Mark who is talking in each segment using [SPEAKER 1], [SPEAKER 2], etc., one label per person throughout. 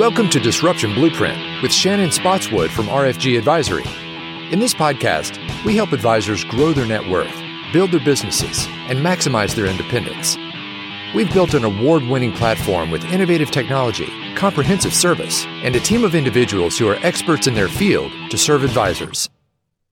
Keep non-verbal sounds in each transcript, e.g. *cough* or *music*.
[SPEAKER 1] Welcome to Disruption Blueprint with Shannon Spotswood from RFG Advisory. In this podcast, we help advisors grow their net worth, build their businesses, and maximize their independence. We've built an award winning platform with innovative technology, comprehensive service, and a team of individuals who are experts in their field to serve advisors.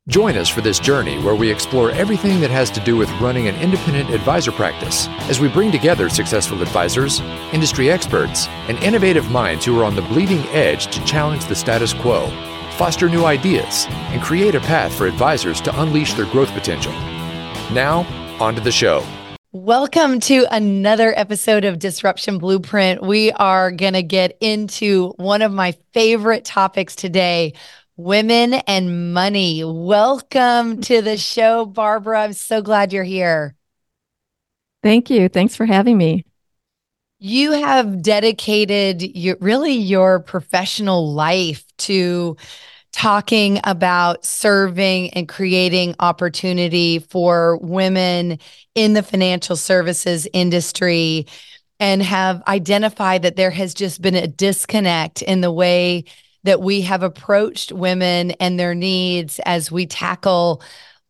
[SPEAKER 1] Join us for this journey where we explore everything that has to do with running an independent advisor practice as we bring together successful advisors, industry experts, and innovative minds who are on the bleeding edge to challenge the status quo, foster new ideas, and create a path for advisors to unleash their growth potential. Now, on to the show.
[SPEAKER 2] Welcome to another episode of Disruption Blueprint. We are going to get into one of my favorite topics today women and money. Welcome to the show, Barbara. I'm so glad you're here.
[SPEAKER 3] Thank you. Thanks for having me.
[SPEAKER 2] You have dedicated your, really your professional life to talking about serving and creating opportunity for women in the financial services industry and have identified that there has just been a disconnect in the way that we have approached women and their needs as we tackle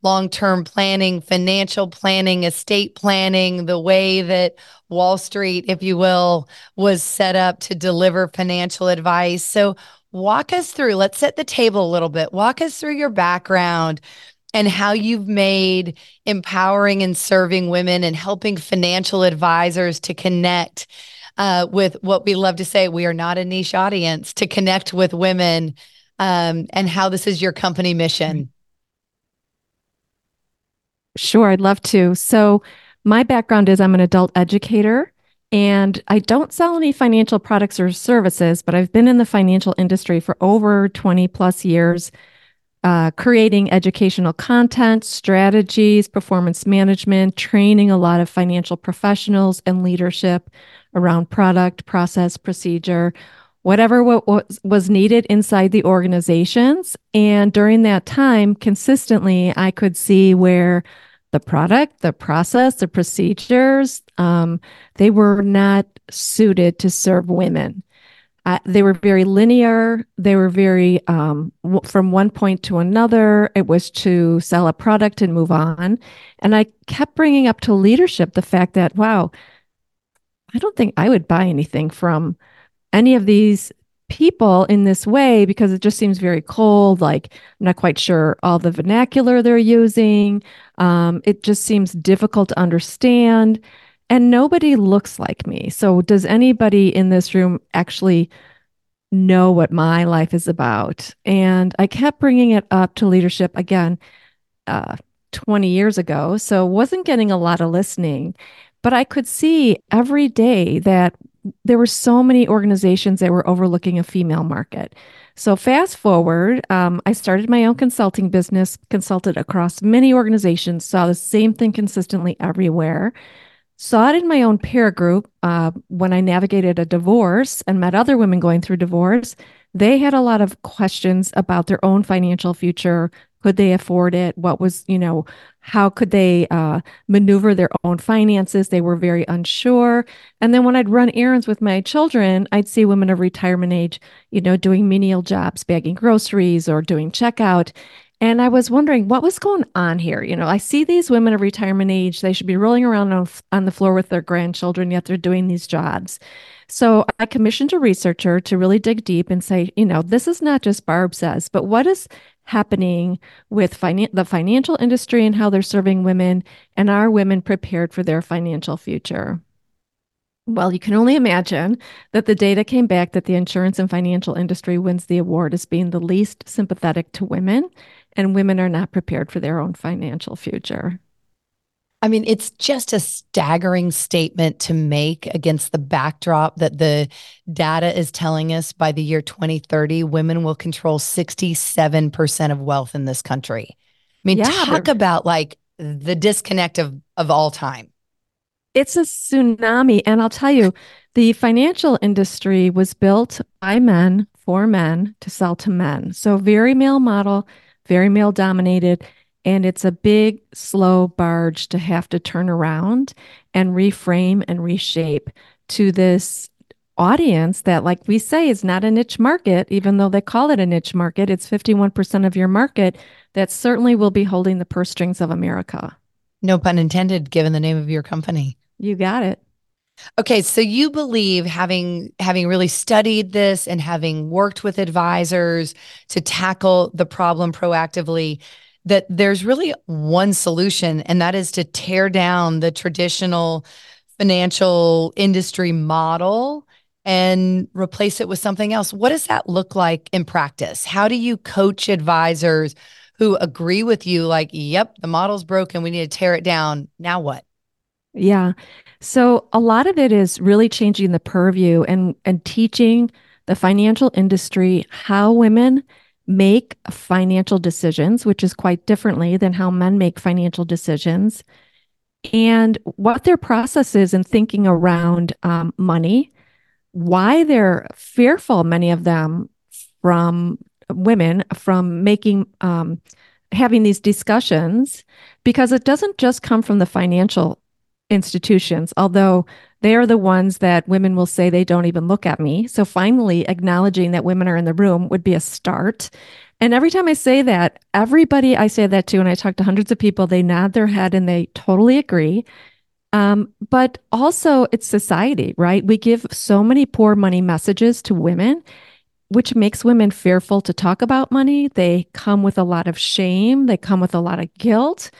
[SPEAKER 2] long term planning, financial planning, estate planning, the way that Wall Street, if you will, was set up to deliver financial advice. So, walk us through, let's set the table a little bit. Walk us through your background and how you've made empowering and serving women and helping financial advisors to connect uh, with what we love to say we are not a niche audience to connect with women um, and how this is your company mission.
[SPEAKER 3] Sure, I'd love to. So, my background is I'm an adult educator and I don't sell any financial products or services, but I've been in the financial industry for over 20 plus years, uh, creating educational content, strategies, performance management, training a lot of financial professionals and leadership around product, process, procedure, whatever what was, was needed inside the organizations. And during that time, consistently, I could see where the product, the process, the procedures, um, they were not suited to serve women. Uh, they were very linear. They were very um, w- from one point to another. It was to sell a product and move on. And I kept bringing up to leadership the fact that, wow, I don't think I would buy anything from any of these people in this way because it just seems very cold. Like, I'm not quite sure all the vernacular they're using. Um, it just seems difficult to understand. And nobody looks like me. So, does anybody in this room actually know what my life is about? And I kept bringing it up to leadership again uh, 20 years ago. So, wasn't getting a lot of listening. But I could see every day that there were so many organizations that were overlooking a female market. So, fast forward, um, I started my own consulting business, consulted across many organizations, saw the same thing consistently everywhere. Saw it in my own peer group uh, when I navigated a divorce and met other women going through divorce. They had a lot of questions about their own financial future, could they afford it? What was, you know, how could they uh, maneuver their own finances? They were very unsure. And then when I'd run errands with my children, I'd see women of retirement age, you know, doing menial jobs, bagging groceries or doing checkout. And I was wondering what was going on here. You know, I see these women of retirement age, they should be rolling around on, on the floor with their grandchildren, yet they're doing these jobs. So I commissioned a researcher to really dig deep and say, you know, this is not just Barb says, but what is happening with finan- the financial industry and how they're serving women, and are women prepared for their financial future? Well, you can only imagine that the data came back that the insurance and financial industry wins the award as being the least sympathetic to women, and women are not prepared for their own financial future.
[SPEAKER 2] I mean, it's just a staggering statement to make against the backdrop that the data is telling us by the year 2030, women will control 67% of wealth in this country. I mean, yeah, talk about like the disconnect of, of all time.
[SPEAKER 3] It's a tsunami. And I'll tell you, the financial industry was built by men for men to sell to men. So, very male model, very male dominated. And it's a big, slow barge to have to turn around and reframe and reshape to this audience that, like we say, is not a niche market, even though they call it a niche market, it's 51% of your market that certainly will be holding the purse strings of America.
[SPEAKER 2] No pun intended, given the name of your company.
[SPEAKER 3] You got it.
[SPEAKER 2] Okay, so you believe having having really studied this and having worked with advisors to tackle the problem proactively that there's really one solution and that is to tear down the traditional financial industry model and replace it with something else. What does that look like in practice? How do you coach advisors who agree with you like, "Yep, the model's broken, we need to tear it down." Now what?
[SPEAKER 3] Yeah. So a lot of it is really changing the purview and and teaching the financial industry how women make financial decisions, which is quite differently than how men make financial decisions, and what their process is in thinking around um, money, why they're fearful, many of them, from women from making um, having these discussions because it doesn't just come from the financial institutions, although they are the ones that women will say they don't even look at me. So finally, acknowledging that women are in the room would be a start. And every time I say that, everybody I say that to, and I talk to hundreds of people, they nod their head and they totally agree. Um, but also, it's society, right? We give so many poor money messages to women, which makes women fearful to talk about money. They come with a lot of shame, they come with a lot of guilt,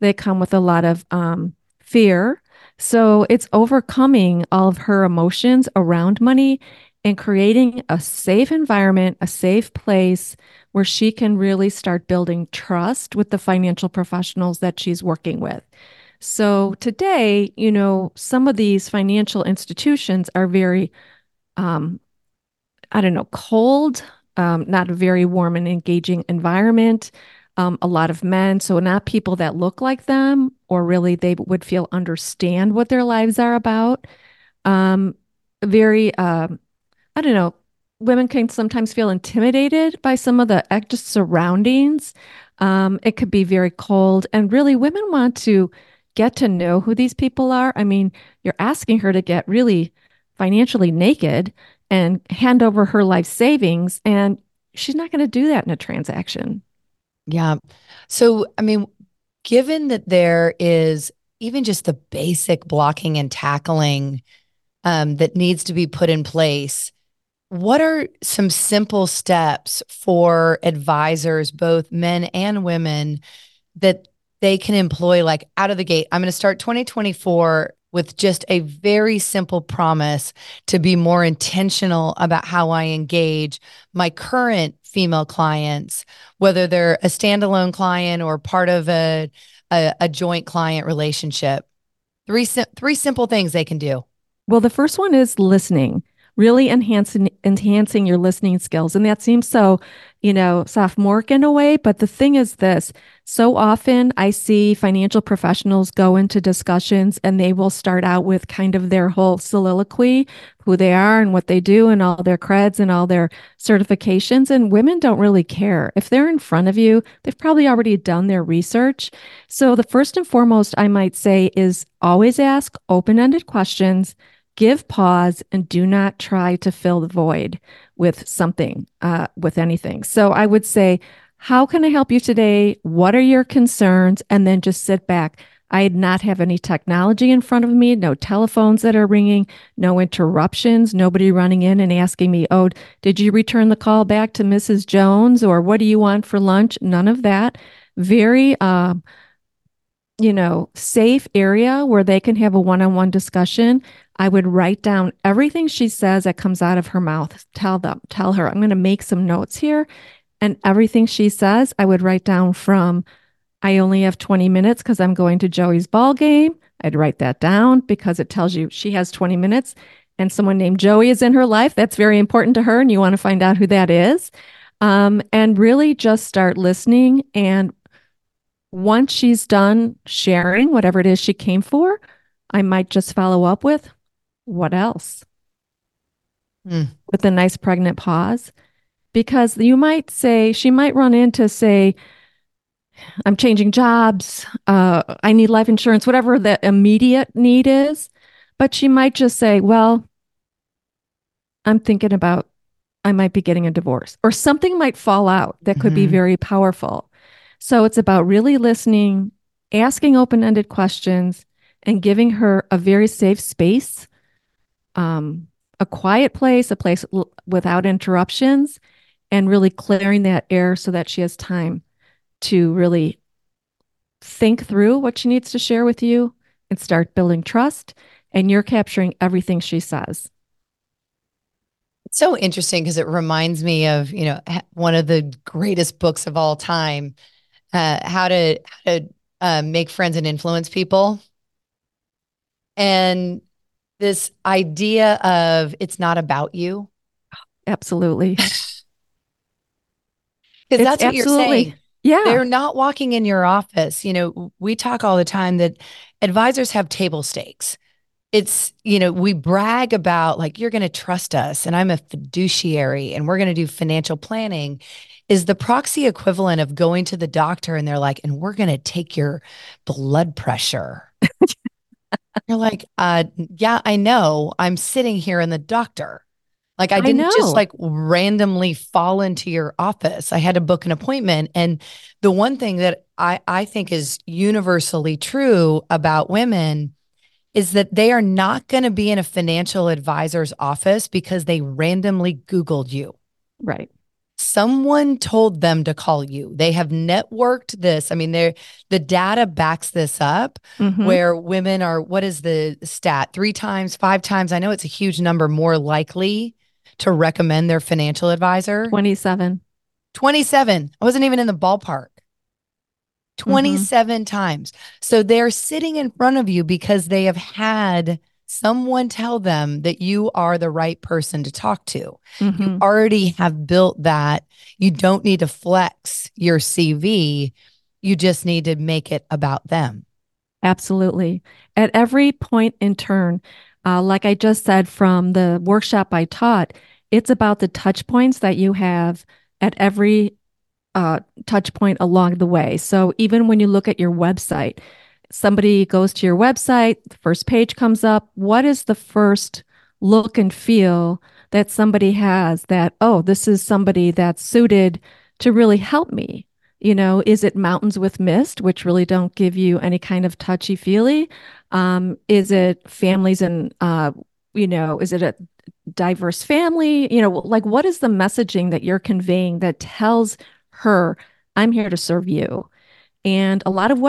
[SPEAKER 3] they come with a lot of um, fear. So it's overcoming all of her emotions around money and creating a safe environment, a safe place where she can really start building trust with the financial professionals that she's working with. So today, you know, some of these financial institutions are very, um, I don't know, cold, um, not a very warm and engaging environment um, a lot of men. So, not people that look like them or really they would feel understand what their lives are about. Um, very, uh, I don't know, women can sometimes feel intimidated by some of the just surroundings. Um, it could be very cold. And really, women want to get to know who these people are. I mean, you're asking her to get really financially naked and hand over her life savings. And she's not going to do that in a transaction.
[SPEAKER 2] Yeah. So, I mean, given that there is even just the basic blocking and tackling um, that needs to be put in place, what are some simple steps for advisors, both men and women, that they can employ like out of the gate? I'm going to start 2024 with just a very simple promise to be more intentional about how I engage my current female clients, whether they're a standalone client or part of a, a, a joint client relationship. Three, three simple things they can do.
[SPEAKER 3] Well, the first one is listening really enhancing enhancing your listening skills. And that seems so you know sophomoric in a way but the thing is this so often i see financial professionals go into discussions and they will start out with kind of their whole soliloquy who they are and what they do and all their creds and all their certifications. And women don't really care. If they're in front of you they've probably already done their research. So the first and foremost i might say is always ask open-ended questions give pause and do not try to fill the void with something, uh, with anything. So I would say, how can I help you today? What are your concerns? And then just sit back. I did not have any technology in front of me, no telephones that are ringing, no interruptions, nobody running in and asking me, Oh, did you return the call back to Mrs. Jones? Or what do you want for lunch? None of that. Very, uh, you know, safe area where they can have a one on one discussion. I would write down everything she says that comes out of her mouth. Tell them, tell her, I'm going to make some notes here. And everything she says, I would write down from, I only have 20 minutes because I'm going to Joey's ball game. I'd write that down because it tells you she has 20 minutes and someone named Joey is in her life. That's very important to her. And you want to find out who that is. Um, and really just start listening. And once she's done sharing whatever it is she came for, I might just follow up with, what else? Mm. With a nice pregnant pause. Because you might say, she might run into, say, I'm changing jobs, uh, I need life insurance, whatever the immediate need is. But she might just say, Well, I'm thinking about I might be getting a divorce or something might fall out that could mm-hmm. be very powerful. So it's about really listening, asking open ended questions, and giving her a very safe space, um, a quiet place, a place l- without interruptions, and really clearing that air so that she has time to really think through what she needs to share with you and start building trust. And you're capturing everything she says.
[SPEAKER 2] It's so interesting because it reminds me of, you know, one of the greatest books of all time, uh, how to how to uh, make friends and influence people. And this idea of it's not about you.
[SPEAKER 3] Absolutely. *laughs*
[SPEAKER 2] Because that's what you're saying.
[SPEAKER 3] Yeah.
[SPEAKER 2] They're not walking in your office. You know, we talk all the time that advisors have table stakes. It's, you know, we brag about like, you're going to trust us and I'm a fiduciary and we're going to do financial planning is the proxy equivalent of going to the doctor and they're like, and we're going to take your blood pressure. *laughs* you're like, uh, yeah, I know. I'm sitting here in the doctor. Like I didn't I just like randomly fall into your office. I had to book an appointment. And the one thing that I, I think is universally true about women is that they are not going to be in a financial advisor's office because they randomly Googled you.
[SPEAKER 3] Right.
[SPEAKER 2] Someone told them to call you. They have networked this. I mean, they the data backs this up mm-hmm. where women are, what is the stat? Three times, five times. I know it's a huge number more likely to recommend their financial advisor?
[SPEAKER 3] 27.
[SPEAKER 2] 27. I wasn't even in the ballpark. 27 mm-hmm. times. So they're sitting in front of you because they have had someone tell them that you are the right person to talk to. Mm-hmm. You already have built that. You don't need to flex your CV. You just need to make it about them.
[SPEAKER 3] Absolutely. At every point in turn, uh, like I just said from the workshop I taught, it's about the touch points that you have at every uh, touch point along the way. So even when you look at your website, somebody goes to your website, the first page comes up. What is the first look and feel that somebody has that, oh, this is somebody that's suited to really help me? You know, is it mountains with mist, which really don't give you any kind of touchy feely? Um, is it families and, uh, you know, is it a diverse family? You know, like what is the messaging that you're conveying that tells her, I'm here to serve you? And a lot of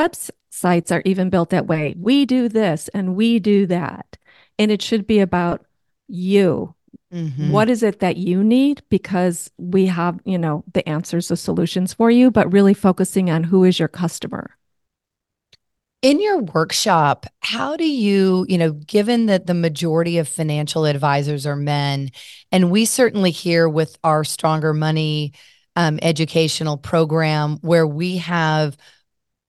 [SPEAKER 3] websites are even built that way. We do this and we do that. And it should be about you, Mm-hmm. What is it that you need? Because we have, you know, the answers, the solutions for you, but really focusing on who is your customer.
[SPEAKER 2] In your workshop, how do you, you know, given that the majority of financial advisors are men, and we certainly hear with our Stronger Money um, educational program where we have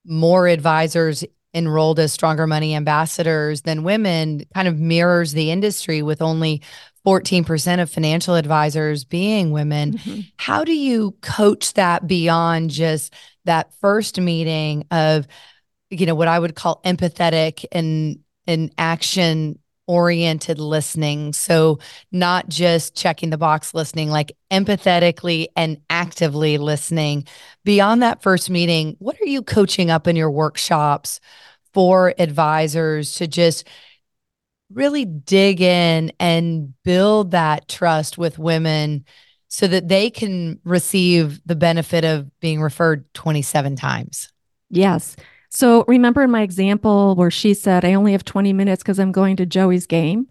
[SPEAKER 2] more advisors enrolled as stronger money ambassadors than women kind of mirrors the industry with only 14% of financial advisors being women. Mm-hmm. How do you coach that beyond just that first meeting of, you know, what I would call empathetic and, and action oriented listening. So not just checking the box listening, like empathetically and actively listening. Beyond that first meeting, what are you coaching up in your workshops for advisors to just really dig in and build that trust with women so that they can receive the benefit of being referred 27 times.
[SPEAKER 3] Yes. So remember in my example where she said, I only have 20 minutes because I'm going to Joey's game.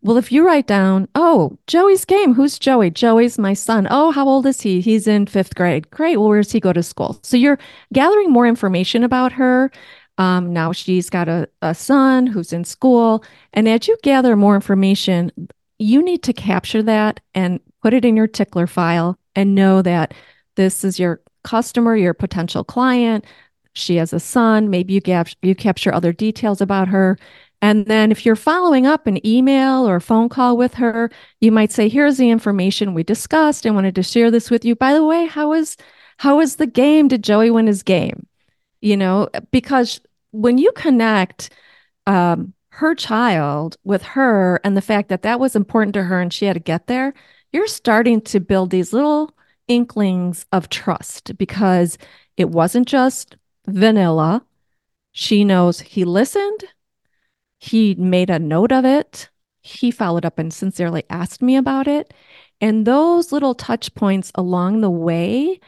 [SPEAKER 3] Well, if you write down, oh, Joey's game, who's Joey? Joey's my son. Oh, how old is he? He's in fifth grade. Great. Well, where does he go to school? So you're gathering more information about her. Um, now she's got a, a son who's in school. And as you gather more information, you need to capture that and put it in your tickler file and know that this is your customer, your potential client. She has a son. Maybe you, gap- you capture other details about her. And then if you're following up an email or a phone call with her, you might say, here's the information we discussed. I wanted to share this with you. By the way, how is how is the game? Did Joey win his game? you know, because when you connect um, her child with her and the fact that that was important to her and she had to get there, you're starting to build these little inklings of trust because it wasn't just vanilla. She knows he listened, he made a note of it, he followed up and sincerely asked me about it. And those little touch points along the way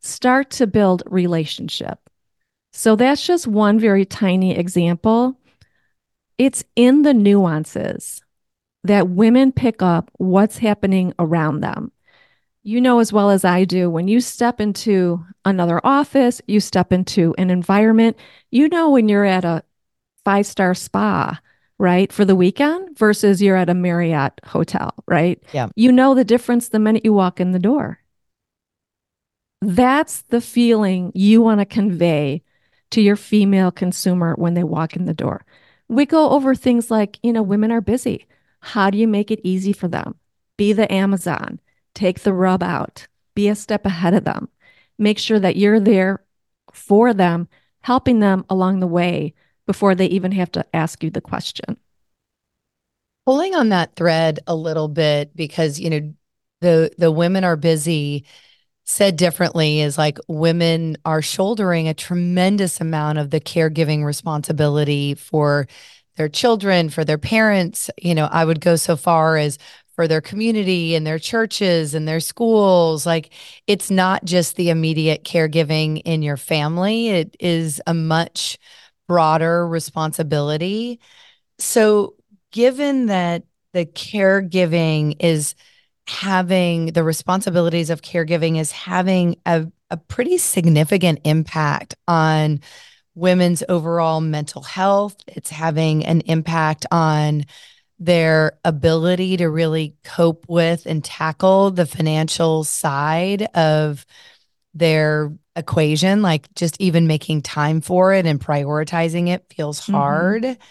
[SPEAKER 3] start to build relationship. So that's just one very tiny example. It's in the nuances that women pick up what's happening around them. You know, as well as I do, when you step into another office, you step into an environment, you know, when you're at a five star spa, right, for the weekend versus you're at a Marriott hotel, right?
[SPEAKER 2] Yeah.
[SPEAKER 3] You know the difference the minute you walk in the door. That's the feeling you want to convey to your female consumer when they walk in the door. We go over things like, you know, women are busy. How do you make it easy for them? Be the Amazon, take the rub out, be a step ahead of them. Make sure that you're there for them, helping them along the way before they even have to ask you the question.
[SPEAKER 2] Pulling on that thread a little bit because, you know, the the women are busy said differently is like women are shouldering a tremendous amount of the caregiving responsibility for their children, for their parents. You know, I would go so far as for their community and their churches and their schools. Like it's not just the immediate caregiving in your family, it is a much broader responsibility. So, given that the caregiving is having the responsibilities of caregiving is having a, a pretty significant impact on women's overall mental health. It's having an impact on their ability to really cope with and tackle the financial side of their equation, like just even making time for it and prioritizing it feels mm-hmm. hard. Mm-hmm.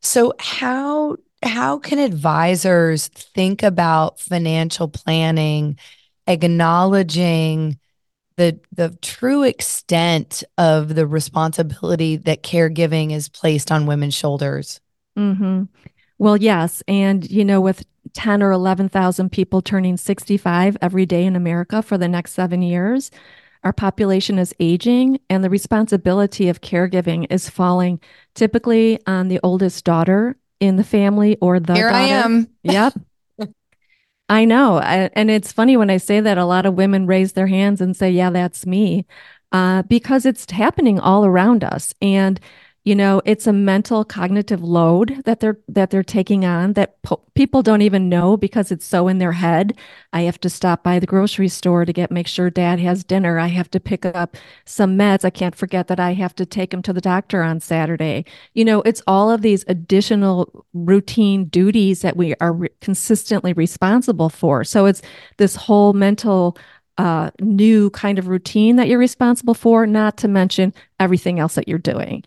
[SPEAKER 2] So, how how can advisors think about financial planning, acknowledging the the true extent of the responsibility that caregiving is placed on women's shoulders?
[SPEAKER 3] Mm-hmm. Well, yes, and you know, with ten or eleven thousand people turning sixty-five every day in America for the next seven years, our population is aging, and the responsibility of caregiving is falling typically on the oldest daughter in the family or the
[SPEAKER 2] Here
[SPEAKER 3] daughter. I
[SPEAKER 2] am. *laughs*
[SPEAKER 3] Yep. I know. I, and it's funny when I say that a lot of women raise their hands and say, yeah, that's me, uh, because it's happening all around us. And you know it's a mental cognitive load that they're that they're taking on that po- people don't even know because it's so in their head. I have to stop by the grocery store to get make sure dad has dinner. I have to pick up some meds. I can't forget that i have to take him to the doctor on saturday. You know it's all of these additional routine duties that we are re- consistently responsible for. So it's this whole mental uh, new kind of routine that you're responsible for, not to mention everything else that you're doing.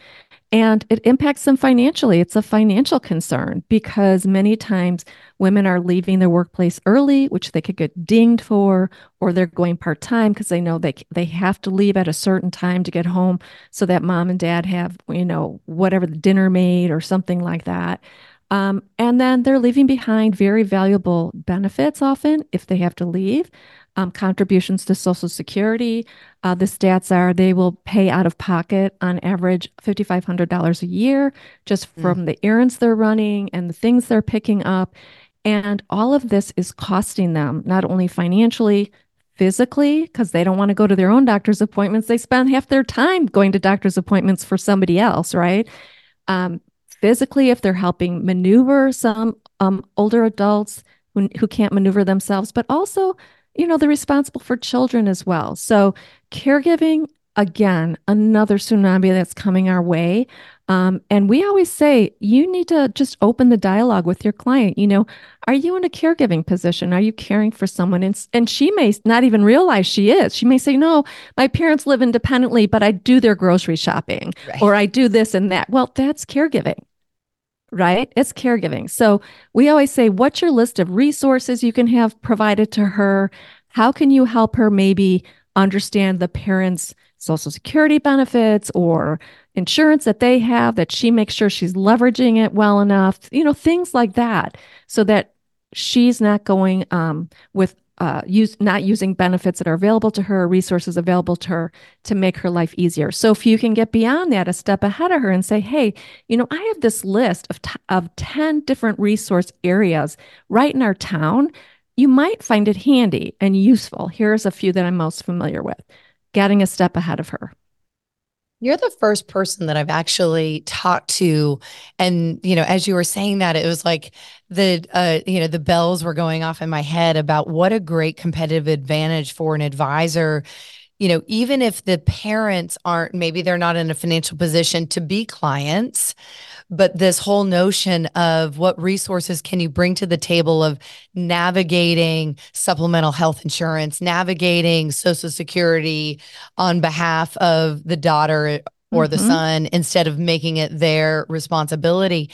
[SPEAKER 3] And it impacts them financially. It's a financial concern because many times women are leaving their workplace early, which they could get dinged for, or they're going part time because they know they they have to leave at a certain time to get home so that mom and dad have you know whatever the dinner made or something like that. Um, and then they're leaving behind very valuable benefits often if they have to leave um, contributions to Social Security. Uh, the stats are they will pay out of pocket on average $5,500 a year just mm. from the errands they're running and the things they're picking up. And all of this is costing them not only financially, physically, because they don't want to go to their own doctor's appointments. They spend half their time going to doctor's appointments for somebody else, right? Um, physically, if they're helping maneuver some um, older adults who, who can't maneuver themselves, but also you know, they're responsible for children as well. So, caregiving, again, another tsunami that's coming our way. Um, and we always say you need to just open the dialogue with your client. You know, are you in a caregiving position? Are you caring for someone? And, and she may not even realize she is. She may say, No, my parents live independently, but I do their grocery shopping right. or I do this and that. Well, that's caregiving right? It's caregiving. So we always say, what's your list of resources you can have provided to her? How can you help her maybe understand the parents' social security benefits or insurance that they have that she makes sure she's leveraging it well enough, you know, things like that, so that she's not going um, with uh, use not using benefits that are available to her, resources available to her to make her life easier. So if you can get beyond that, a step ahead of her and say, "Hey, you know, I have this list of t- of ten different resource areas right in our town. You might find it handy and useful. Here's a few that I'm most familiar with." Getting a step ahead of her.
[SPEAKER 2] You're the first person that I've actually talked to. And, you know, as you were saying that, it was like the, uh, you know, the bells were going off in my head about what a great competitive advantage for an advisor. You know, even if the parents aren't, maybe they're not in a financial position to be clients, but this whole notion of what resources can you bring to the table of navigating supplemental health insurance, navigating social security on behalf of the daughter or mm-hmm. the son instead of making it their responsibility.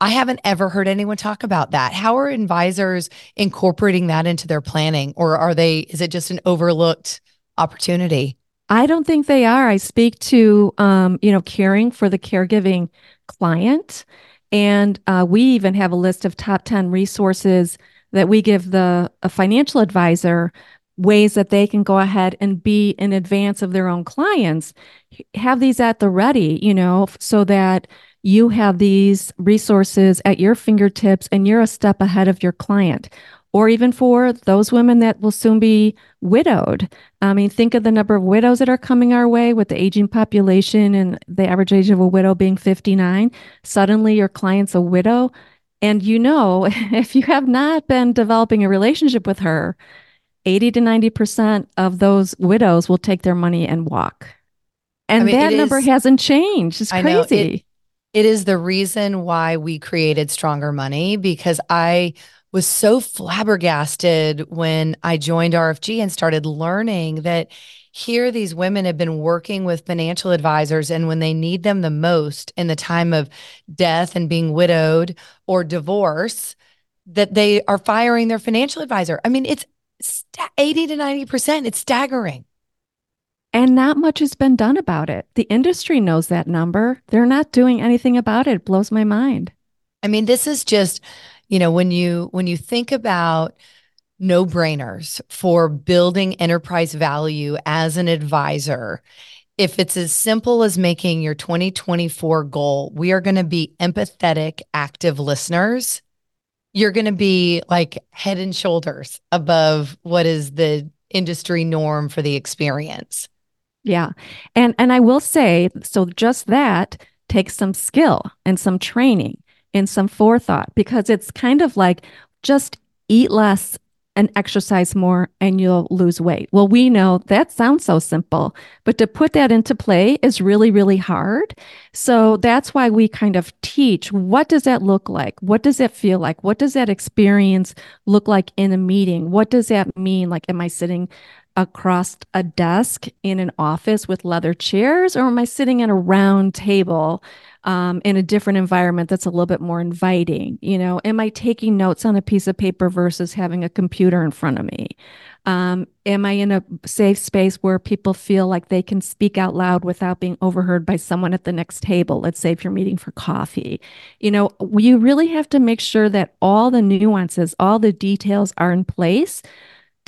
[SPEAKER 2] I haven't ever heard anyone talk about that. How are advisors incorporating that into their planning or are they is it just an overlooked opportunity?
[SPEAKER 3] I don't think they are. I speak to um, you know, caring for the caregiving client. And uh, we even have a list of top 10 resources that we give the a financial advisor ways that they can go ahead and be in advance of their own clients have these at the ready you know so that you have these resources at your fingertips and you're a step ahead of your client or even for those women that will soon be widowed. I mean, think of the number of widows that are coming our way with the aging population and the average age of a widow being 59. Suddenly, your client's a widow. And you know, *laughs* if you have not been developing a relationship with her, 80 to 90% of those widows will take their money and walk. And I mean, that number is, hasn't changed. It's crazy. It,
[SPEAKER 2] it is the reason why we created Stronger Money because I was so flabbergasted when I joined RFG and started learning that here these women have been working with financial advisors and when they need them the most in the time of death and being widowed or divorce that they are firing their financial advisor. I mean, it's 80 to 90%. It's staggering.
[SPEAKER 3] And not much has been done about it. The industry knows that number. They're not doing anything about it. It blows my mind.
[SPEAKER 2] I mean, this is just you know when you when you think about no brainers for building enterprise value as an advisor if it's as simple as making your 2024 goal we are going to be empathetic active listeners. You're going to be like head and shoulders above what is the industry norm for the experience.
[SPEAKER 3] Yeah. And and i will say so just that takes some skill and some training and some forethought because it's kind of like just eat less and exercise more and you'll lose weight. Well, we know that sounds so simple, but to put that into play is really, really hard. So that's why we kind of teach what does that look like? What does that feel like? What does that experience look like in a meeting? What does that mean? Like, am I sitting across a desk in an office with leather chairs or am I sitting at a round table? um, in a different environment that's a little bit more inviting? You know, am I taking notes on a piece of paper versus having a computer in front of me? Um, am I in a safe space where people feel like they can speak out loud without being overheard by someone at the next table? Let's say if you're meeting for coffee. You know, you really have to make sure that all the nuances, all the details are in place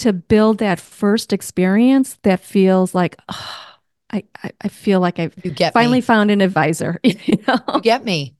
[SPEAKER 3] to build that first experience that feels like, oh, I, I feel like I've you get finally me. found an advisor. *laughs* You,
[SPEAKER 2] know? you get me.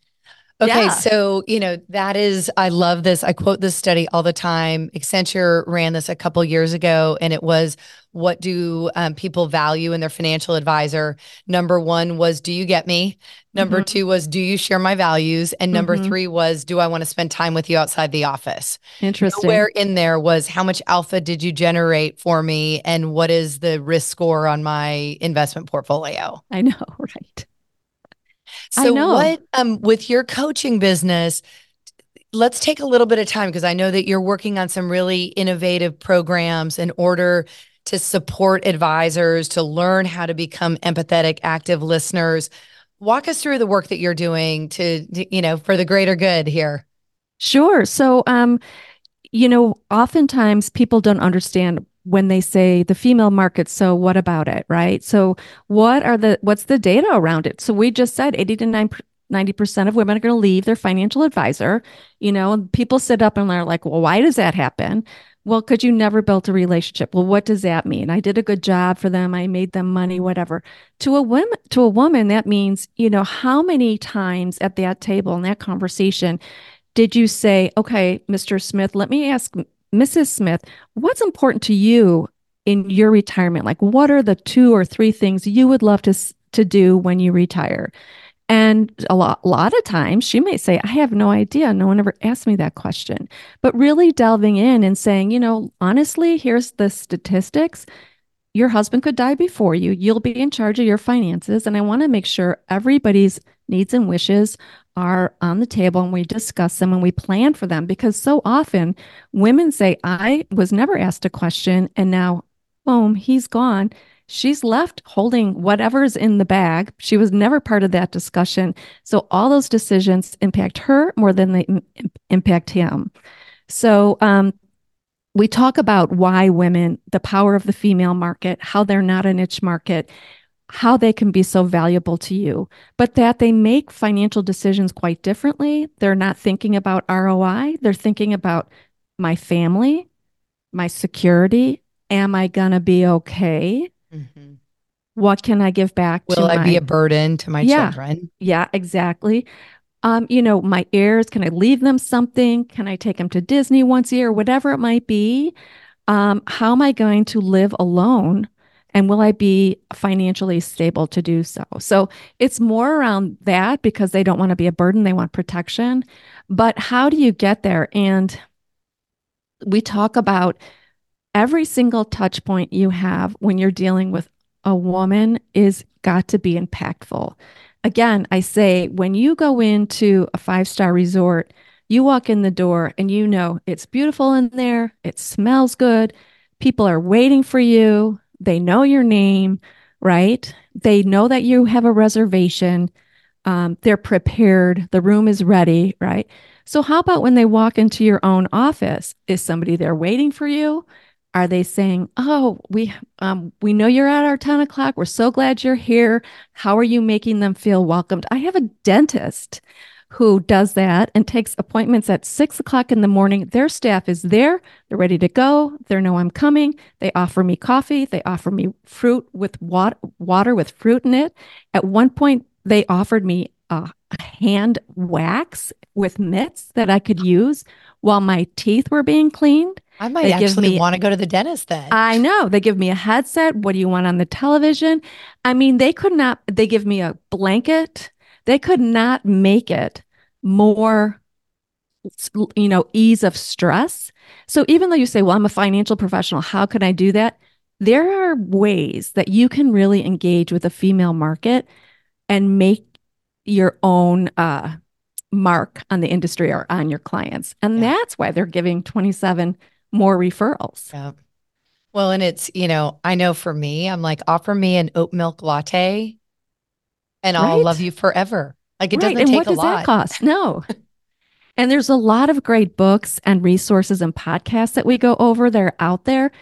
[SPEAKER 2] Okay, yeah. so you know that is I love this. I quote this study all the time. Accenture ran this a couple years ago, and it was what do um, people value in their financial advisor? Number one was do you get me? Number mm-hmm. two was do you share my values? And number mm-hmm. three was do I want to spend time with you outside the office?
[SPEAKER 3] Interesting.
[SPEAKER 2] Where in there was how much alpha did you generate for me, and what is the risk score on my investment portfolio?
[SPEAKER 3] I know, *laughs* right?
[SPEAKER 2] So what um with your coaching business, let's take a little bit of time because I know that you're working on some really innovative programs in order to support advisors to learn how to become empathetic active listeners. Walk us through the work that you're doing to, to you know, for the greater good here.
[SPEAKER 3] Sure. So um you know, oftentimes people don't understand when they say the female market so what about it right? So what are the what's the data around it? So we just said 80 to 90% of women are going to leave their financial advisor. You know people sit up and they're like well why does that happen? Well because you never built a relationship. Well what does that mean? I did a good job for them. I made them money whatever. To a woman to a woman that means you know how many times at that table in that conversation did you say okay mr smith let me ask Mrs. Smith, what's important to you in your retirement? Like, what are the two or three things you would love to, to do when you retire? And a lot, a lot of times she may say, I have no idea. No one ever asked me that question. But really delving in and saying, you know, honestly, here's the statistics. Your husband could die before you. You'll be in charge of your finances. And I want to make sure everybody's needs and wishes are on the table and we discuss them and we plan for them because so often women say, I was never asked a question and now, boom, he's gone. She's left holding whatever's in the bag. She was never part of that discussion. So all those decisions impact her more than they impact him. So, um, we talk about why women, the power of the female market, how they're not a niche market, how they can be so valuable to you, but that they make financial decisions quite differently. They're not thinking about ROI, they're thinking about my family, my security. Am I going to be okay? Mm-hmm. What can I give back?
[SPEAKER 2] Will I
[SPEAKER 3] my...
[SPEAKER 2] be a burden to my
[SPEAKER 3] yeah,
[SPEAKER 2] children?
[SPEAKER 3] Yeah, exactly. Um, you know, my heirs, can I leave them something? Can I take them to Disney once a year? Whatever it might be. Um, how am I going to live alone and will I be financially stable to do so? So it's more around that because they don't want to be a burden, they want protection. But how do you get there? And we talk about every single touch point you have when you're dealing with a woman is got to be impactful. Again, I say when you go into a five star resort, you walk in the door and you know it's beautiful in there, it smells good, people are waiting for you, they know your name, right? They know that you have a reservation. Um, they're prepared. The room is ready, right? So, how about when they walk into your own office? Is somebody there waiting for you? Are they saying, "Oh, we um, we know you're at our ten o'clock. We're so glad you're here. How are you making them feel welcomed?" I have a dentist who does that and takes appointments at six o'clock in the morning. Their staff is there, they're ready to go, they know I'm coming. They offer me coffee, they offer me fruit with water, water with fruit in it. At one point, they offered me a hand wax with mitts that I could use while my teeth were being cleaned.
[SPEAKER 2] I might they actually me, want to go to the dentist then.
[SPEAKER 3] I know. They give me a headset. What do you want on the television? I mean, they could not, they give me a blanket they could not make it more you know ease of stress. So even though you say well i'm a financial professional how can i do that? There are ways that you can really engage with a female market and make your own uh, mark on the industry or on your clients. And yeah. that's why they're giving 27 more referrals.
[SPEAKER 2] Yeah. Well and it's you know i know for me i'm like offer me an oat milk latte and right? I'll love you forever. Like it right. doesn't
[SPEAKER 3] and
[SPEAKER 2] take
[SPEAKER 3] what does
[SPEAKER 2] lot.
[SPEAKER 3] That cost? *laughs* No. and there's a lot of great books and resources and podcasts that we go over. They're out there.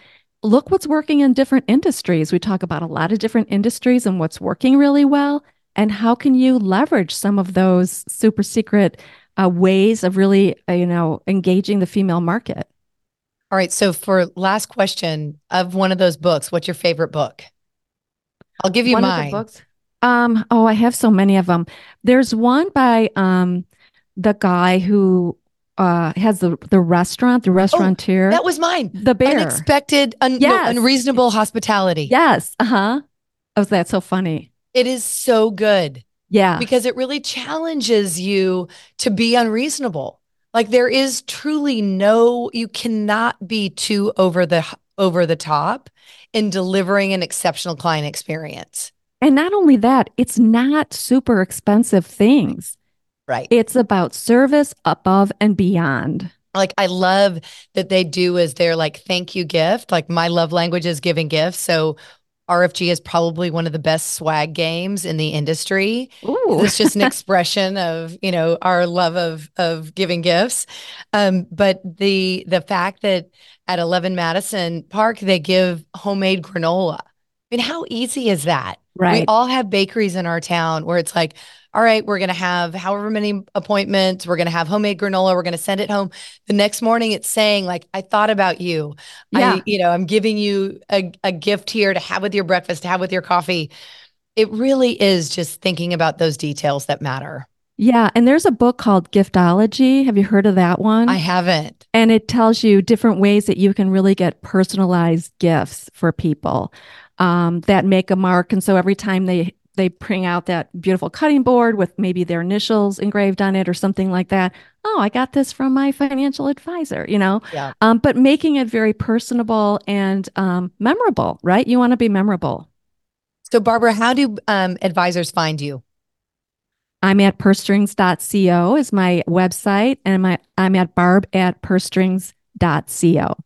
[SPEAKER 3] Look what's working in different industries. We talk about a lot of different industries and what's working really well. And how can you leverage some of those super secret uh, ways of really, uh, you know, engaging the female market?
[SPEAKER 2] All right. So for last question of one of those books, what's your favorite book? I'll give you one mine. books.
[SPEAKER 3] Um, oh, I have so many of them. There's one by um the guy who uh has the the restaurant, the restaurateur.
[SPEAKER 2] Oh, that was mine.
[SPEAKER 3] The bear.
[SPEAKER 2] Unexpected, un- yes. no, unreasonable hospitality.
[SPEAKER 3] Yes. Uh-huh. Oh, that's so funny.
[SPEAKER 2] It is so good.
[SPEAKER 3] Yeah.
[SPEAKER 2] Because it really challenges you to be unreasonable. Like there is truly no you cannot be too over the over the top in delivering an exceptional client experience.
[SPEAKER 3] And not only that, it's not super expensive things.
[SPEAKER 2] Right.
[SPEAKER 3] It's about service above and beyond.
[SPEAKER 2] Like I love that they do as their like thank you gift. Like my love language is giving gifts. So RFG is probably one of the best swag games in the industry.
[SPEAKER 3] Ooh.
[SPEAKER 2] It's just an *laughs* expression of, you know, our love of of giving gifts. Um, but the the fact that at 11 Madison Park they give homemade granola. I mean, how easy is that?
[SPEAKER 3] Right.
[SPEAKER 2] We all have bakeries in our town where it's like, all right, we're going to have however many appointments, we're going to have homemade granola, we're going to send it home. The next morning it's saying like I thought about you.
[SPEAKER 3] Yeah.
[SPEAKER 2] I, you know, I'm giving you a, a gift here to have with your breakfast, to have with your coffee. It really is just thinking about those details that matter.
[SPEAKER 3] Yeah. And there's a book called Giftology. Have you heard of that one?
[SPEAKER 2] I haven't.
[SPEAKER 3] and it tells you different ways that you can really get personalized gifts for people um, that make a mark. And so every time they they bring out that beautiful cutting board with maybe their initials engraved on it or something like that. Oh, I got this from my financial advisor, you know?
[SPEAKER 2] Yeah.
[SPEAKER 3] Um, but making it very personable and um, memorable, right? You want to be memorable.
[SPEAKER 2] So Barbara, how do um, advisors find you?
[SPEAKER 3] I'm at pursestrings.co is my website, and my, I'm at barb at pursestrings.co.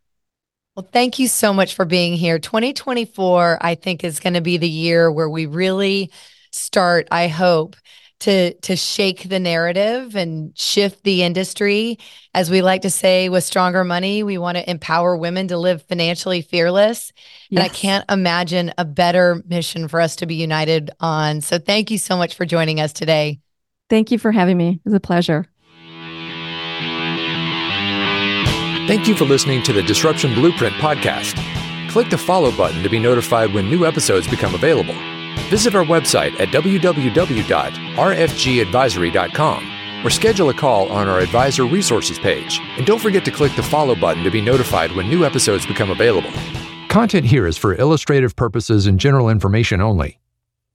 [SPEAKER 2] Well, thank you so much for being here. 2024, I think, is going to be the year where we really start, I hope, to to shake the narrative and shift the industry. As we like to say with stronger money, we want to empower women to live financially fearless. And I can't imagine a better mission for us to be united on. So thank you so much for joining us today.
[SPEAKER 3] Thank you for having me. It was a pleasure.
[SPEAKER 1] Thank you for listening to the Disruption Blueprint podcast. Click the follow button to be notified when new episodes become available. Visit our website at www.rfgadvisory.com or schedule a call on our advisor resources page. And don't forget to click the follow button to be notified when new episodes become available. Content here is for illustrative purposes and general information only.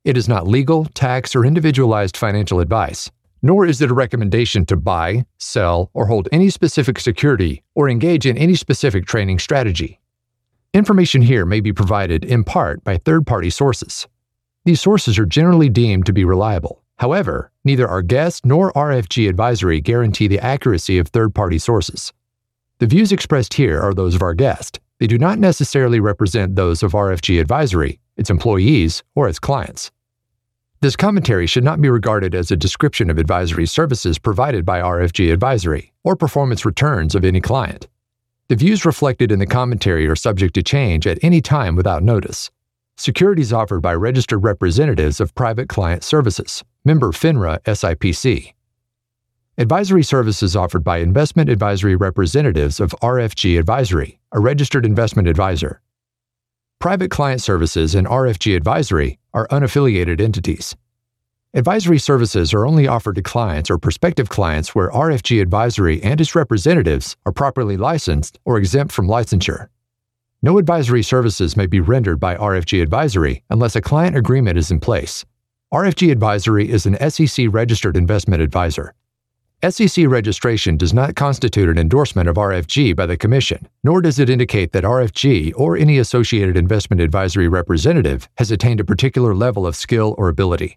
[SPEAKER 1] It is not legal, tax, or individualized financial advice, nor is it a recommendation to buy, sell, or hold any specific security or engage in any specific training strategy. Information here may be provided in part by third party sources. These sources are generally deemed to be reliable. However, neither our guest nor RFG advisory guarantee the accuracy of third party sources. The views expressed here are those of our guest. They do not necessarily represent those of RFG Advisory, its employees, or its clients. This commentary should not be regarded as a description of advisory services provided by RFG Advisory or performance returns of any client. The views reflected in the commentary are subject to change at any time without notice. Securities offered by registered representatives of Private Client Services, member FINRA SIPC. Advisory services offered by investment advisory representatives of RFG Advisory, a registered investment advisor. Private Client Services and RFG Advisory are unaffiliated entities. Advisory services are only offered to clients or prospective clients where RFG Advisory and its representatives are properly licensed or exempt from licensure. No advisory services may be rendered by RFG Advisory unless a client agreement is in place. RFG Advisory is an SEC registered investment advisor. SEC registration does not constitute an endorsement of RFG by the Commission, nor does it indicate that RFG or any associated investment advisory representative has attained a particular level of skill or ability.